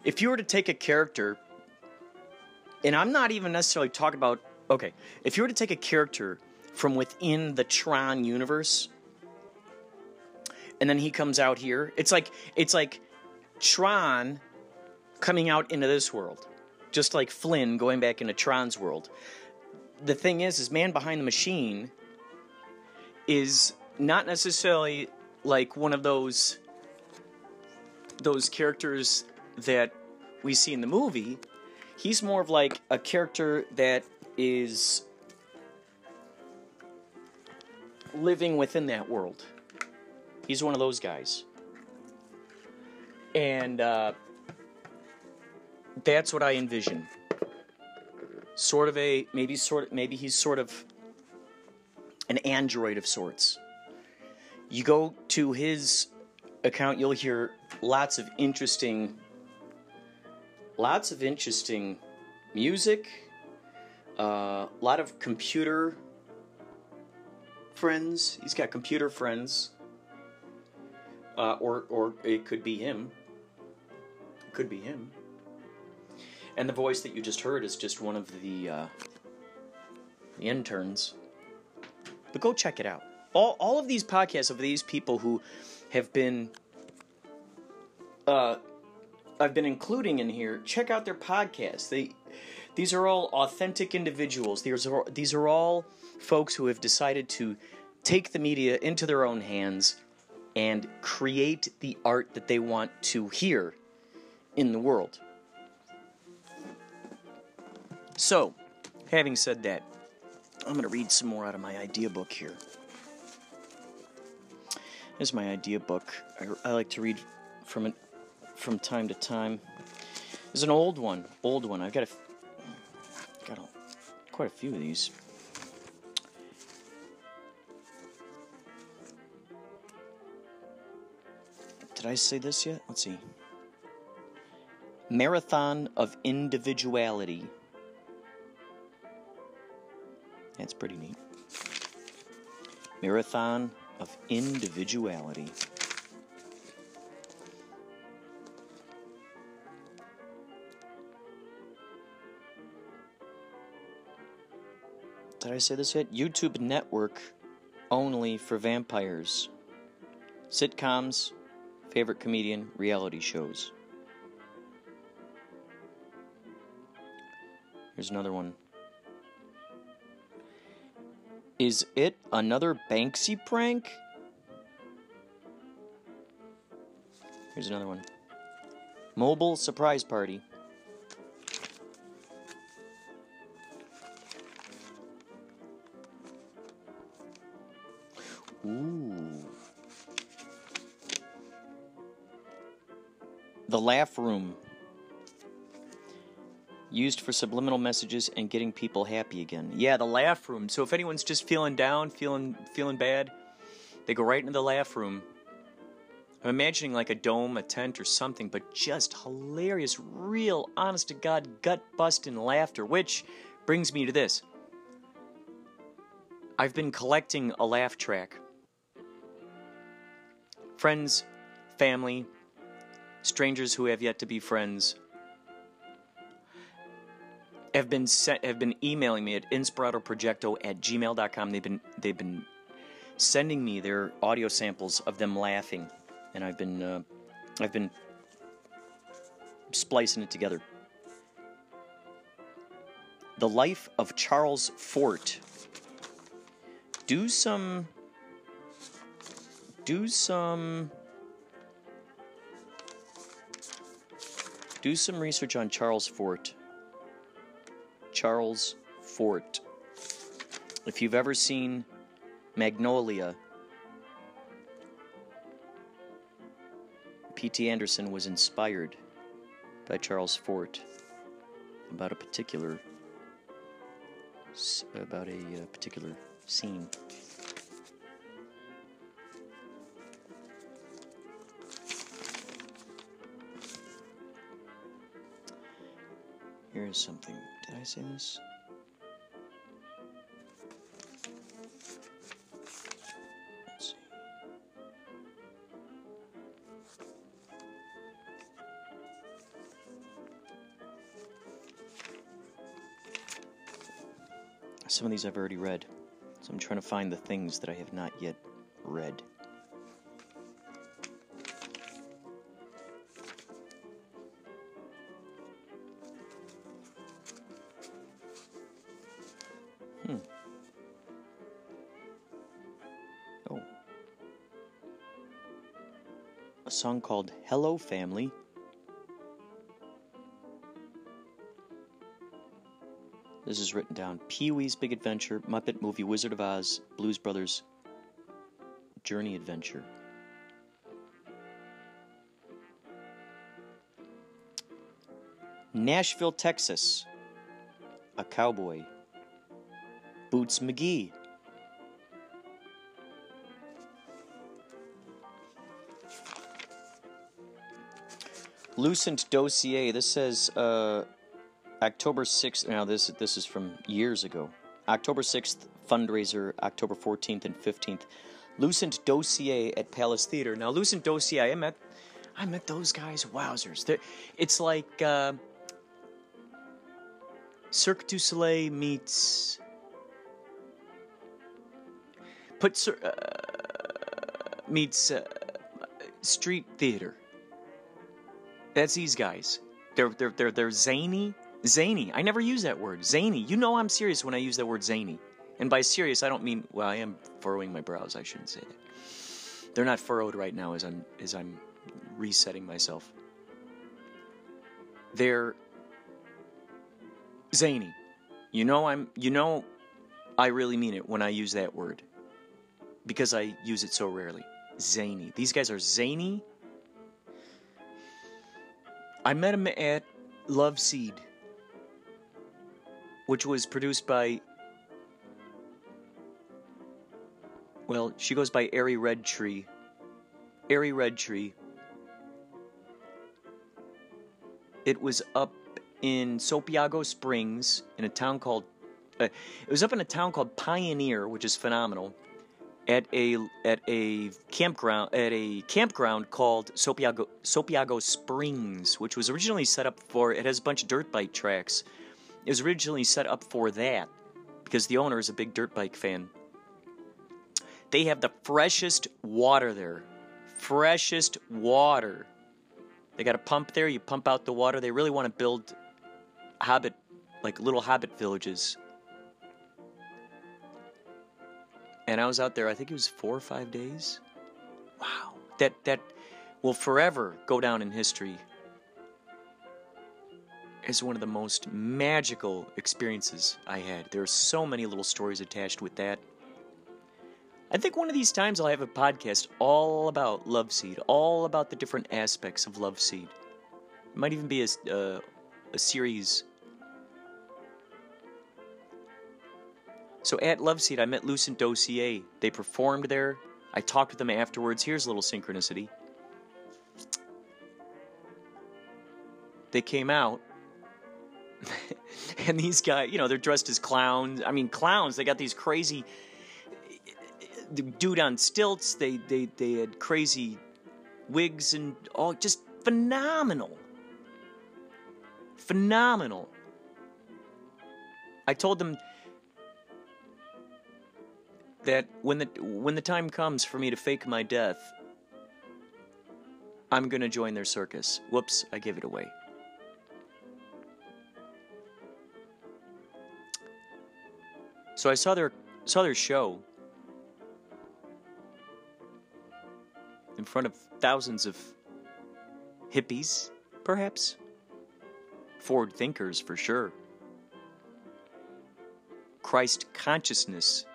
[SPEAKER 1] if you were to take a character, and I'm not even necessarily talking about, okay, if you were to take a character from within the Tron universe, and then he comes out here, it's like it's like Tron coming out into this world, just like Flynn going back into Tron's world. The thing is, is Man Behind the Machine is not necessarily like one of those those characters that we see in the movie. He's more of like a character that is living within that world. He's one of those guys. And uh, that's what I envision. Sort of a maybe sort of maybe he's sort of an android of sorts. You go to his account, you'll hear lots of interesting, lots of interesting music, a uh, lot of computer friends. He's got computer friends, uh, or or it could be him. It could be him. And the voice that you just heard is just one of the uh, the interns. But go check it out. All all of these podcasts of these people who have been uh, I've been including in here. Check out their podcasts. They these are all authentic individuals. These are these are all folks who have decided to take the media into their own hands and create the art that they want to hear in the world. So, having said that, I'm going to read some more out of my idea book here. This is my idea book. I, I like to read from it from time to time. There's an old one, old one. I've got a, got a, quite a few of these. Did I say this yet? Let's see. Marathon of Individuality. That's pretty neat. Marathon of individuality. Did I say this yet? YouTube network only for vampires. Sitcoms, favorite comedian, reality shows. Here's another one. Is it another Banksy prank? Here's another one. Mobile surprise party. Ooh. The laugh room used for subliminal messages and getting people happy again. Yeah, the laugh room. So if anyone's just feeling down, feeling feeling bad, they go right into the laugh room. I'm imagining like a dome, a tent, or something, but just hilarious, real, honest to God, gut busting laughter. Which brings me to this. I've been collecting a laugh track. Friends, family, strangers who have yet to be friends have been sent, have been emailing me at inspiratoprojecto at gmail.com. They've been they've been sending me their audio samples of them laughing, and I've been uh, I've been splicing it together. The life of Charles Fort. Do some do some do some research on Charles Fort. Charles Fort. If you've ever seen Magnolia, P.T. Anderson was inspired by Charles Fort about a particular about a uh, particular scene. There is something. Did I say this? Some of these I've already read, so I'm trying to find the things that I have not yet read. Called Hello Family. This is written down Pee Wee's Big Adventure, Muppet Movie, Wizard of Oz, Blues Brothers, Journey Adventure. Nashville, Texas. A cowboy. Boots McGee. Lucent Dossier. This says uh, October 6th. Now, this, this is from years ago. October 6th, fundraiser, October 14th and 15th. Lucent Dossier at Palace Theater. Now, Lucent Dossier, I met, I met those guys. Wowzers! They're, it's like uh, Cirque du Soleil meets put uh, meets uh, street theater. That's these guys. They're they're they're they're zany, zany. I never use that word, zany. You know I'm serious when I use that word zany. And by serious, I don't mean well. I am furrowing my brows. I shouldn't say that. They're not furrowed right now as I'm as I'm resetting myself. They're zany. You know I'm. You know, I really mean it when I use that word because I use it so rarely. Zany. These guys are zany. I met him at Love Seed, which was produced by. Well, she goes by Airy Red Tree. Airy Red Tree. It was up in Sopiago Springs in a town called. Uh, it was up in a town called Pioneer, which is phenomenal at a at a campground at a campground called Sopiago Sopiago Springs, which was originally set up for it has a bunch of dirt bike tracks. It was originally set up for that because the owner is a big dirt bike fan. They have the freshest water there. Freshest water. They got a pump there, you pump out the water. They really want to build hobbit like little hobbit villages and I was out there. I think it was four or five days. Wow, that that will forever go down in history as one of the most magical experiences I had. There are so many little stories attached with that. I think one of these times I'll have a podcast all about Love Seed, all about the different aspects of Love Seed. It might even be a, uh, a series So at Love Seed, I met Lucent Dossier. They performed there. I talked with them afterwards. Here's a little synchronicity. They came out, and these guys, you know, they're dressed as clowns. I mean, clowns. They got these crazy dude on stilts. They they they had crazy wigs and all, just phenomenal, phenomenal. I told them that when the when the time comes for me to fake my death, I'm gonna join their circus. Whoops, I gave it away. So I saw their saw their show in front of thousands of hippies, perhaps forward thinkers for sure. Christ consciousness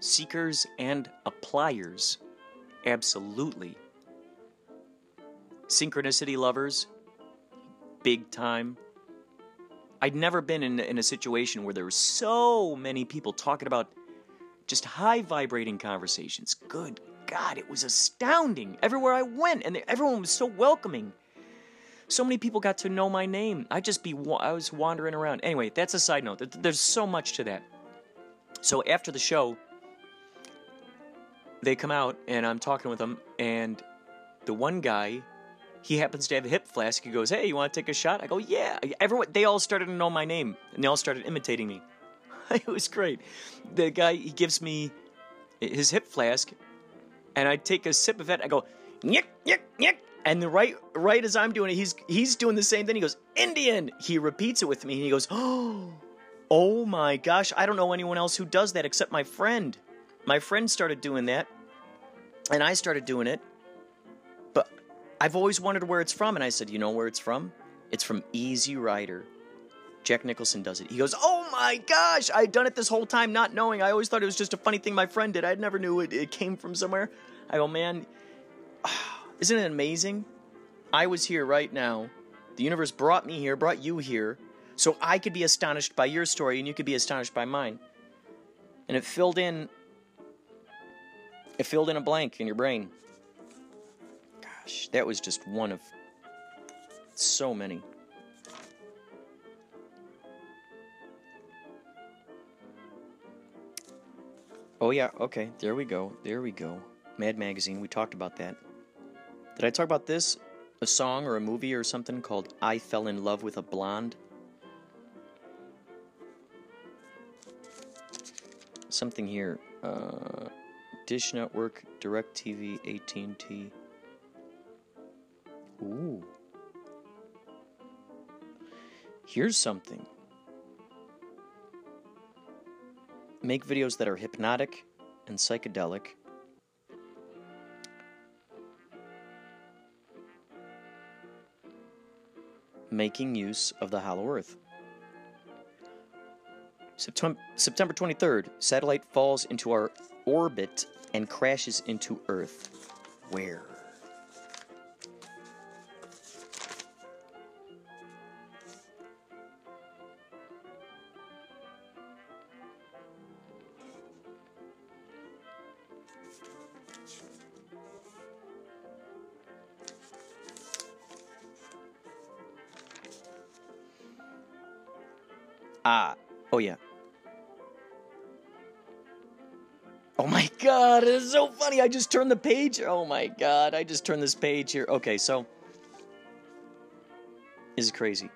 [SPEAKER 1] Seekers and appliers, absolutely. Synchronicity lovers, big time. I'd never been in, in a situation where there were so many people talking about just high vibrating conversations. Good God, it was astounding. Everywhere I went, and everyone was so welcoming. So many people got to know my name. I just be I was wandering around. Anyway, that's a side note. There's so much to that. So after the show, they come out and I'm talking with them, and the one guy he happens to have a hip flask. He goes, "Hey, you want to take a shot?" I go, "Yeah." Everyone, they all started to know my name, and they all started imitating me. it was great. The guy he gives me his hip flask, and I take a sip of it. I go, "Yick, yick, yick," and the right, right as I'm doing it, he's he's doing the same thing. He goes, "Indian." He repeats it with me, and he goes, "Oh, oh my gosh! I don't know anyone else who does that except my friend. My friend started doing that, and I started doing it." But I've always wondered where it's from. And I said, You know where it's from? It's from Easy Rider. Jack Nicholson does it. He goes, Oh my gosh, I'd done it this whole time not knowing. I always thought it was just a funny thing my friend did. I never knew it, it came from somewhere. I go, Man, isn't it amazing? I was here right now. The universe brought me here, brought you here, so I could be astonished by your story and you could be astonished by mine. And it filled in it filled in a blank in your brain gosh, that was just one of so many. Oh, yeah, okay, there we go, there we go. Mad Magazine, we talked about that. Did I talk about this? A song or a movie or something called I Fell in Love with a Blonde? Something here. Uh, Dish Network, DirecTV, AT&T. Ooh. Here's something. Make videos that are hypnotic and psychedelic. Making use of the hollow earth. September 23rd, satellite falls into our orbit and crashes into Earth. Where? Ah, oh yeah. Oh my god, it is so funny. I just turned the page. Oh my god, I just turned this page here. Okay, so this is crazy.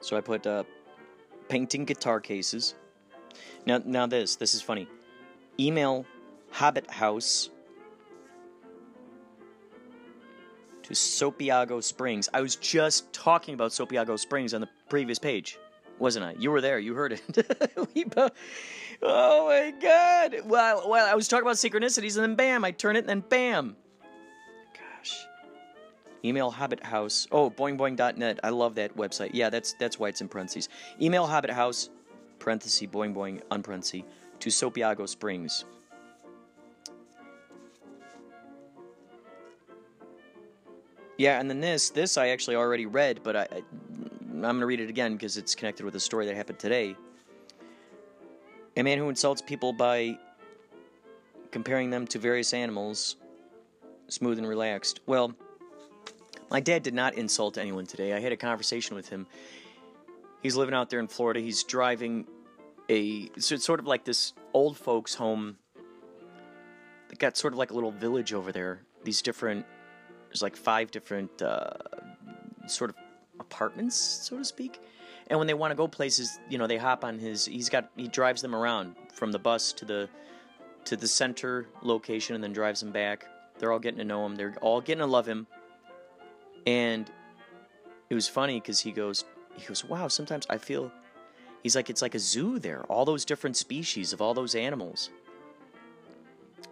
[SPEAKER 1] So I put uh, painting guitar cases. Now, now this, this is funny. Email Hobbit House to Sopiago Springs. I was just talking about Sopiago Springs on the previous page, wasn't I? You were there. You heard it. oh my God! Well, well, I was talking about synchronicities, and then bam, I turn it, and then bam. Gosh. Email Hobbit House. Oh, boingboing.net. I love that website. Yeah, that's that's why it's in parentheses. Email Hobbit House, parenthesis, boing boing, unparenthesis, to Sopiago Springs. Yeah, and then this, this I actually already read, but I, I am going to read it again because it's connected with a story that happened today. A man who insults people by comparing them to various animals, smooth and relaxed. Well, my dad did not insult anyone today. I had a conversation with him. He's living out there in Florida. He's driving a so it's sort of like this old folks home. They got sort of like a little village over there. These different there's like five different uh, sort of apartments, so to speak. And when they want to go places, you know, they hop on his. He's got he drives them around from the bus to the to the center location, and then drives them back. They're all getting to know him. They're all getting to love him. And it was funny because he goes, he goes, wow. Sometimes I feel. He's like, it's like a zoo there. All those different species of all those animals.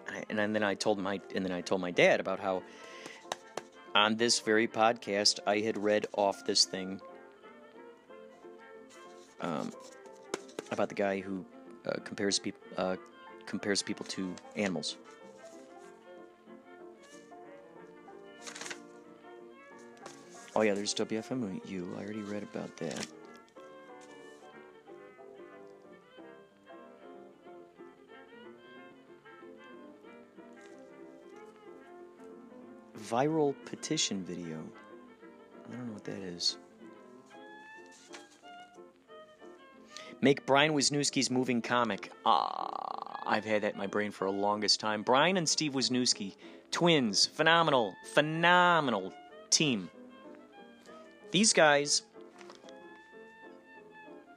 [SPEAKER 1] And, I, and then I told my and then I told my dad about how on this very podcast, I had read off this thing um, about the guy who uh, compares people uh, compares people to animals. Oh yeah, there's WFMU. I already read about that. Viral petition video. I don't know what that is. Make Brian Wisniewski's moving comic. Ah, I've had that in my brain for a longest time. Brian and Steve Wisniewski twins, phenomenal, phenomenal team. These guys,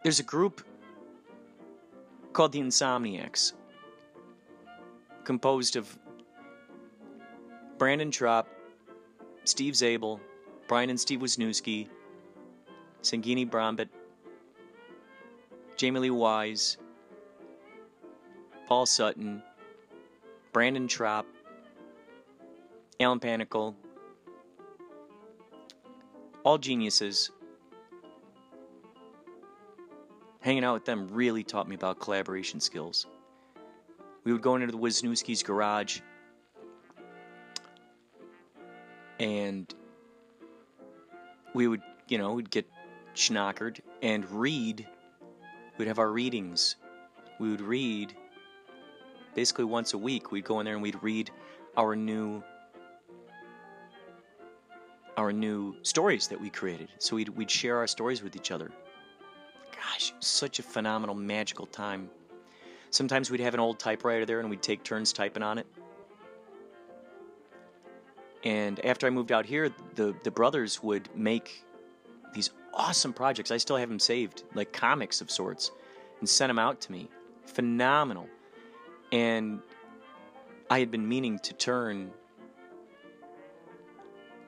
[SPEAKER 1] there's a group called the Insomniacs, composed of Brandon Trapp, Steve Zabel, Brian and Steve Wisniewski, Sangini Brambit, Jamie Lee Wise, Paul Sutton, Brandon Trapp, Alan Panicle, all geniuses. Hanging out with them really taught me about collaboration skills. We would go into the Wisniewski's garage and we would, you know, we'd get schnockered and read. We'd have our readings. We would read basically once a week. We'd go in there and we'd read our new our new stories that we created. So we'd we'd share our stories with each other. Gosh, such a phenomenal, magical time. Sometimes we'd have an old typewriter there and we'd take turns typing on it. And after I moved out here, the the brothers would make these awesome projects. I still have them saved, like comics of sorts, and sent them out to me. Phenomenal. And I had been meaning to turn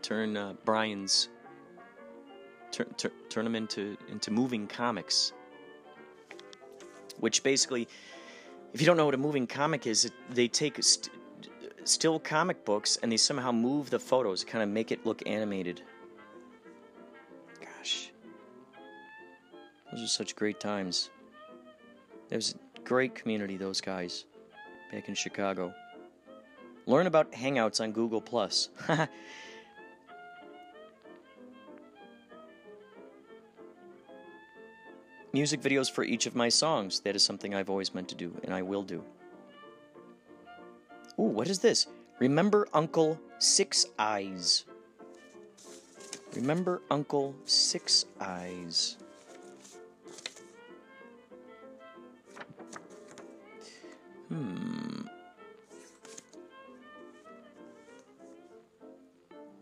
[SPEAKER 1] turn uh, Brian's turn, turn turn them into into moving comics, which basically, if you don't know what a moving comic is, it, they take st- still comic books and they somehow move the photos, kind of make it look animated. Gosh, those are such great times. There's a great community, those guys, back in Chicago. Learn about Hangouts on Google Plus. Music videos for each of my songs. That is something I've always meant to do, and I will do. Ooh, what is this? Remember Uncle Six Eyes. Remember Uncle Six Eyes. Hmm.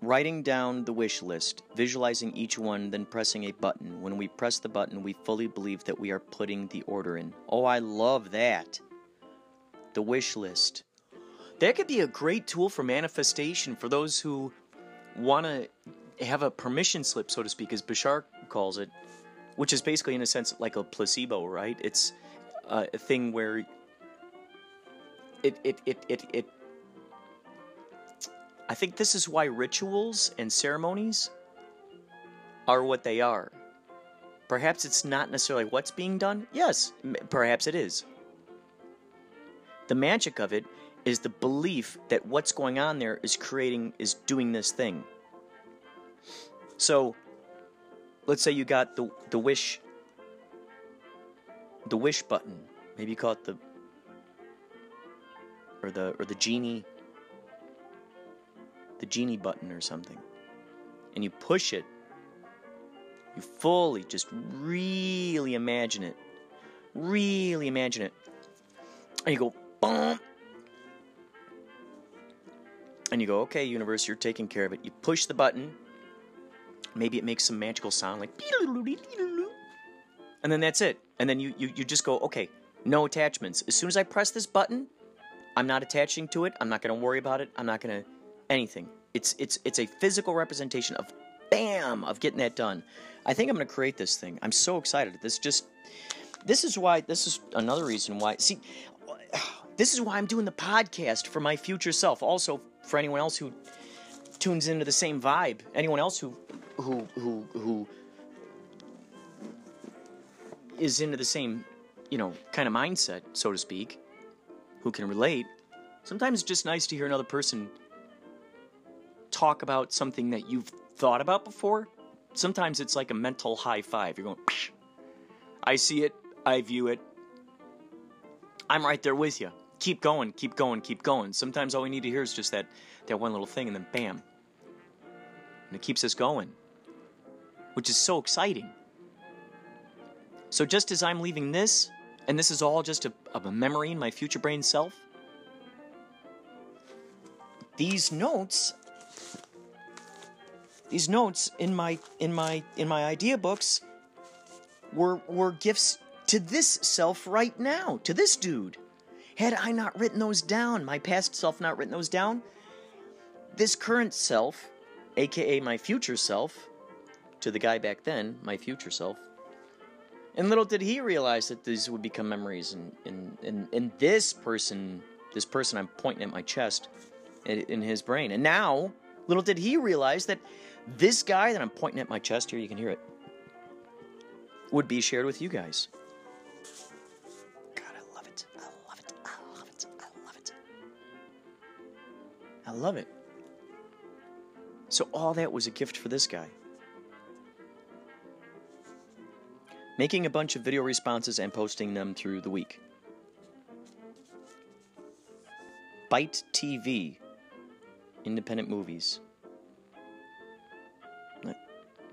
[SPEAKER 1] Writing down the wish list, visualizing each one, then pressing a button. When we press the button, we fully believe that we are putting the order in. Oh, I love that. The wish list. That could be a great tool for manifestation for those who want to have a permission slip, so to speak, as Bashar calls it, which is basically, in a sense, like a placebo, right? It's uh, a thing where it, it, it, it, it I think this is why rituals and ceremonies are what they are. Perhaps it's not necessarily what's being done. Yes, m- perhaps it is. The magic of it is the belief that what's going on there is creating, is doing this thing. So, let's say you got the the wish, the wish button. Maybe you call it the or the or the genie the genie button or something, and you push it, you fully just really imagine it. Really imagine it. And you go, boom. And you go, okay, universe, you're taking care of it. You push the button. Maybe it makes some magical sound like. And then that's it. And then you, you, you just go, okay, no attachments. As soon as I press this button, I'm not attaching to it. I'm not going to worry about it. I'm not going to anything. It's it's it's a physical representation of bam of getting that done. I think I'm going to create this thing. I'm so excited. This just this is why this is another reason why see this is why I'm doing the podcast for my future self. Also for anyone else who tunes into the same vibe. Anyone else who who who who is into the same, you know, kind of mindset, so to speak, who can relate. Sometimes it's just nice to hear another person talk about something that you've thought about before. Sometimes it's like a mental high five. You're going, Psh. I see it, I view it. I'm right there with you. Keep going, keep going, keep going. Sometimes all we need to hear is just that, that one little thing, and then bam. And it keeps us going, which is so exciting. So, just as I'm leaving this, and this is all just a, a memory in my future brain self, these notes these notes in my in my in my idea books were were gifts to this self right now, to this dude. Had I not written those down, my past self not written those down, this current self, aka my future self, to the guy back then, my future self, and little did he realize that these would become memories, and and and, and this person, this person I'm pointing at my chest, in, in his brain, and now little did he realize that this guy that I'm pointing at my chest here, you can hear it, would be shared with you guys. I love it. So all that was a gift for this guy. Making a bunch of video responses and posting them through the week. Byte TV, independent movies. Not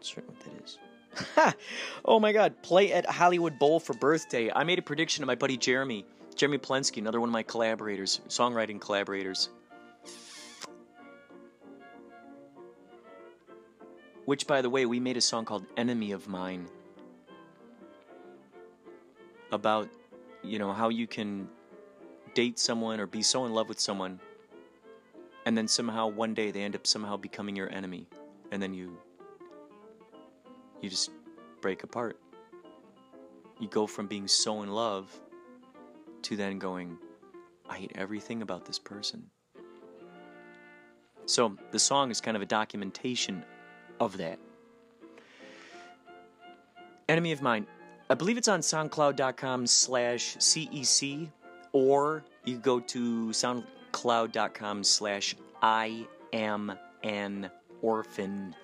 [SPEAKER 1] certain what that is. oh my god, play at Hollywood Bowl for birthday. I made a prediction to my buddy Jeremy, Jeremy Plensky, another one of my collaborators, songwriting collaborators. Which, by the way, we made a song called Enemy of Mine about, you know, how you can date someone or be so in love with someone and then somehow one day they end up somehow becoming your enemy and then you you just break apart. You go from being so in love to then going i hate everything about this person. So the song is kind of a documentation of that enemy of mine i believe it's on soundcloud.com slash cec or you go to soundcloud.com slash I am an orphan.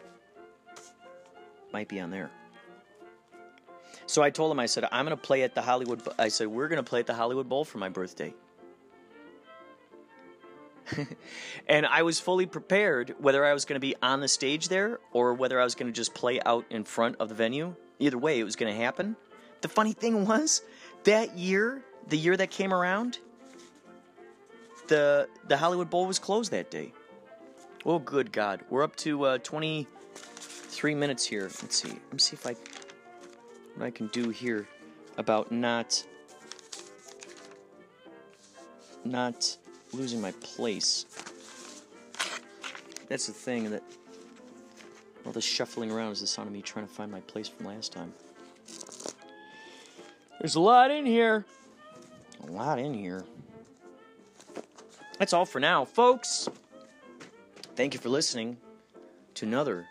[SPEAKER 1] Might be on there. So I told him, I said, I'm going to play at the Hollywood, I said, we're going to play at the Hollywood Bowl for my birthday. and I was fully prepared whether I was going to be on the stage there or whether I was going to just play out in front of the venue. Either way, it was going to happen. The funny thing was, that year, the year that came around, the the Hollywood Bowl was closed that day. Oh, good God! We're up to uh, 23 minutes here. Let's see. Let me see if I what I can do here about not not losing my place. That's the thing that all this shuffling around is the sound of me trying to find my place from last time. There's a lot in here. A lot in here. That's all for now, folks. Thank you for listening to another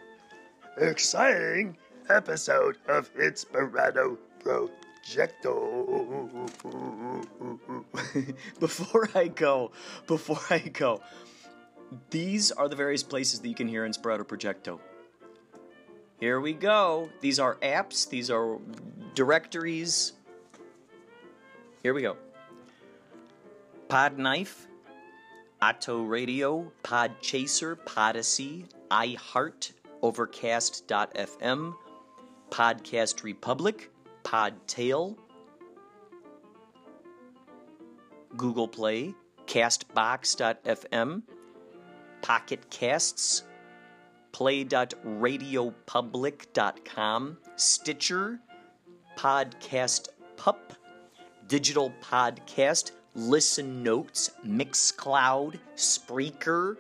[SPEAKER 1] exciting episode of Inspirato Projecto. before I go, before I go, these are the various places that you can hear Inspirato Projecto. Here we go. These are apps, these are directories. Here we go. Podknife, Otto Radio, Podchaser, Podyssey, iHeart, Overcast.fm, Podcast Republic, Podtail, Google Play, Castbox.fm, Pocket Casts, Play.radiopublic.com, Stitcher, Podcast Pup, Digital Podcast, Listen Notes, Mixcloud, Spreaker,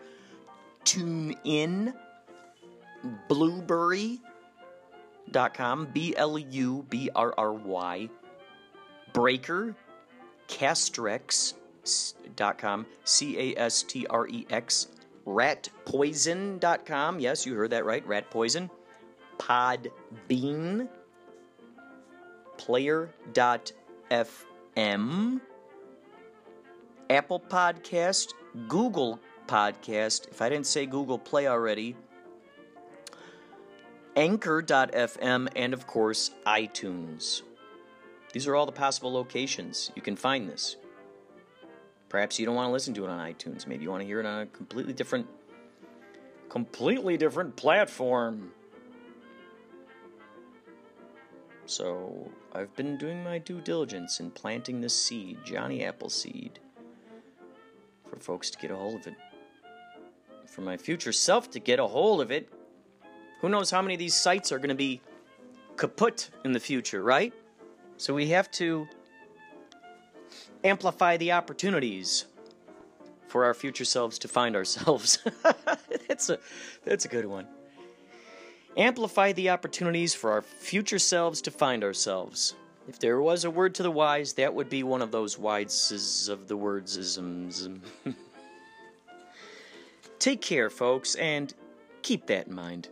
[SPEAKER 1] TuneIn, Blubrry.com, B L U B R R Y, Breaker, Castrex.com, C A S T R E X, Ratpoison.com, yes, you heard that right, Rat Poison, Podbean, Player.fm, Apple Podcast, Google Podcast, if I didn't say Google Play already, Anchor.fm, and of course, iTunes. These are all the possible locations you can find this. Perhaps you don't want to listen to it on iTunes. Maybe you want to hear it on a completely different, completely different platform. So I've been doing my due diligence in planting this seed, Johnny Appleseed, for folks to get a hold of it. for my future self to get a hold of it. Who knows how many of these sites are going to be kaput in the future, right? So we have to amplify the opportunities for our future selves to find ourselves. that's a that's a good one. Amplify the opportunities for our future selves to find ourselves. If there was a word to the wise, that would be one of those wises of the words isms. Take care, folks, and keep that in mind.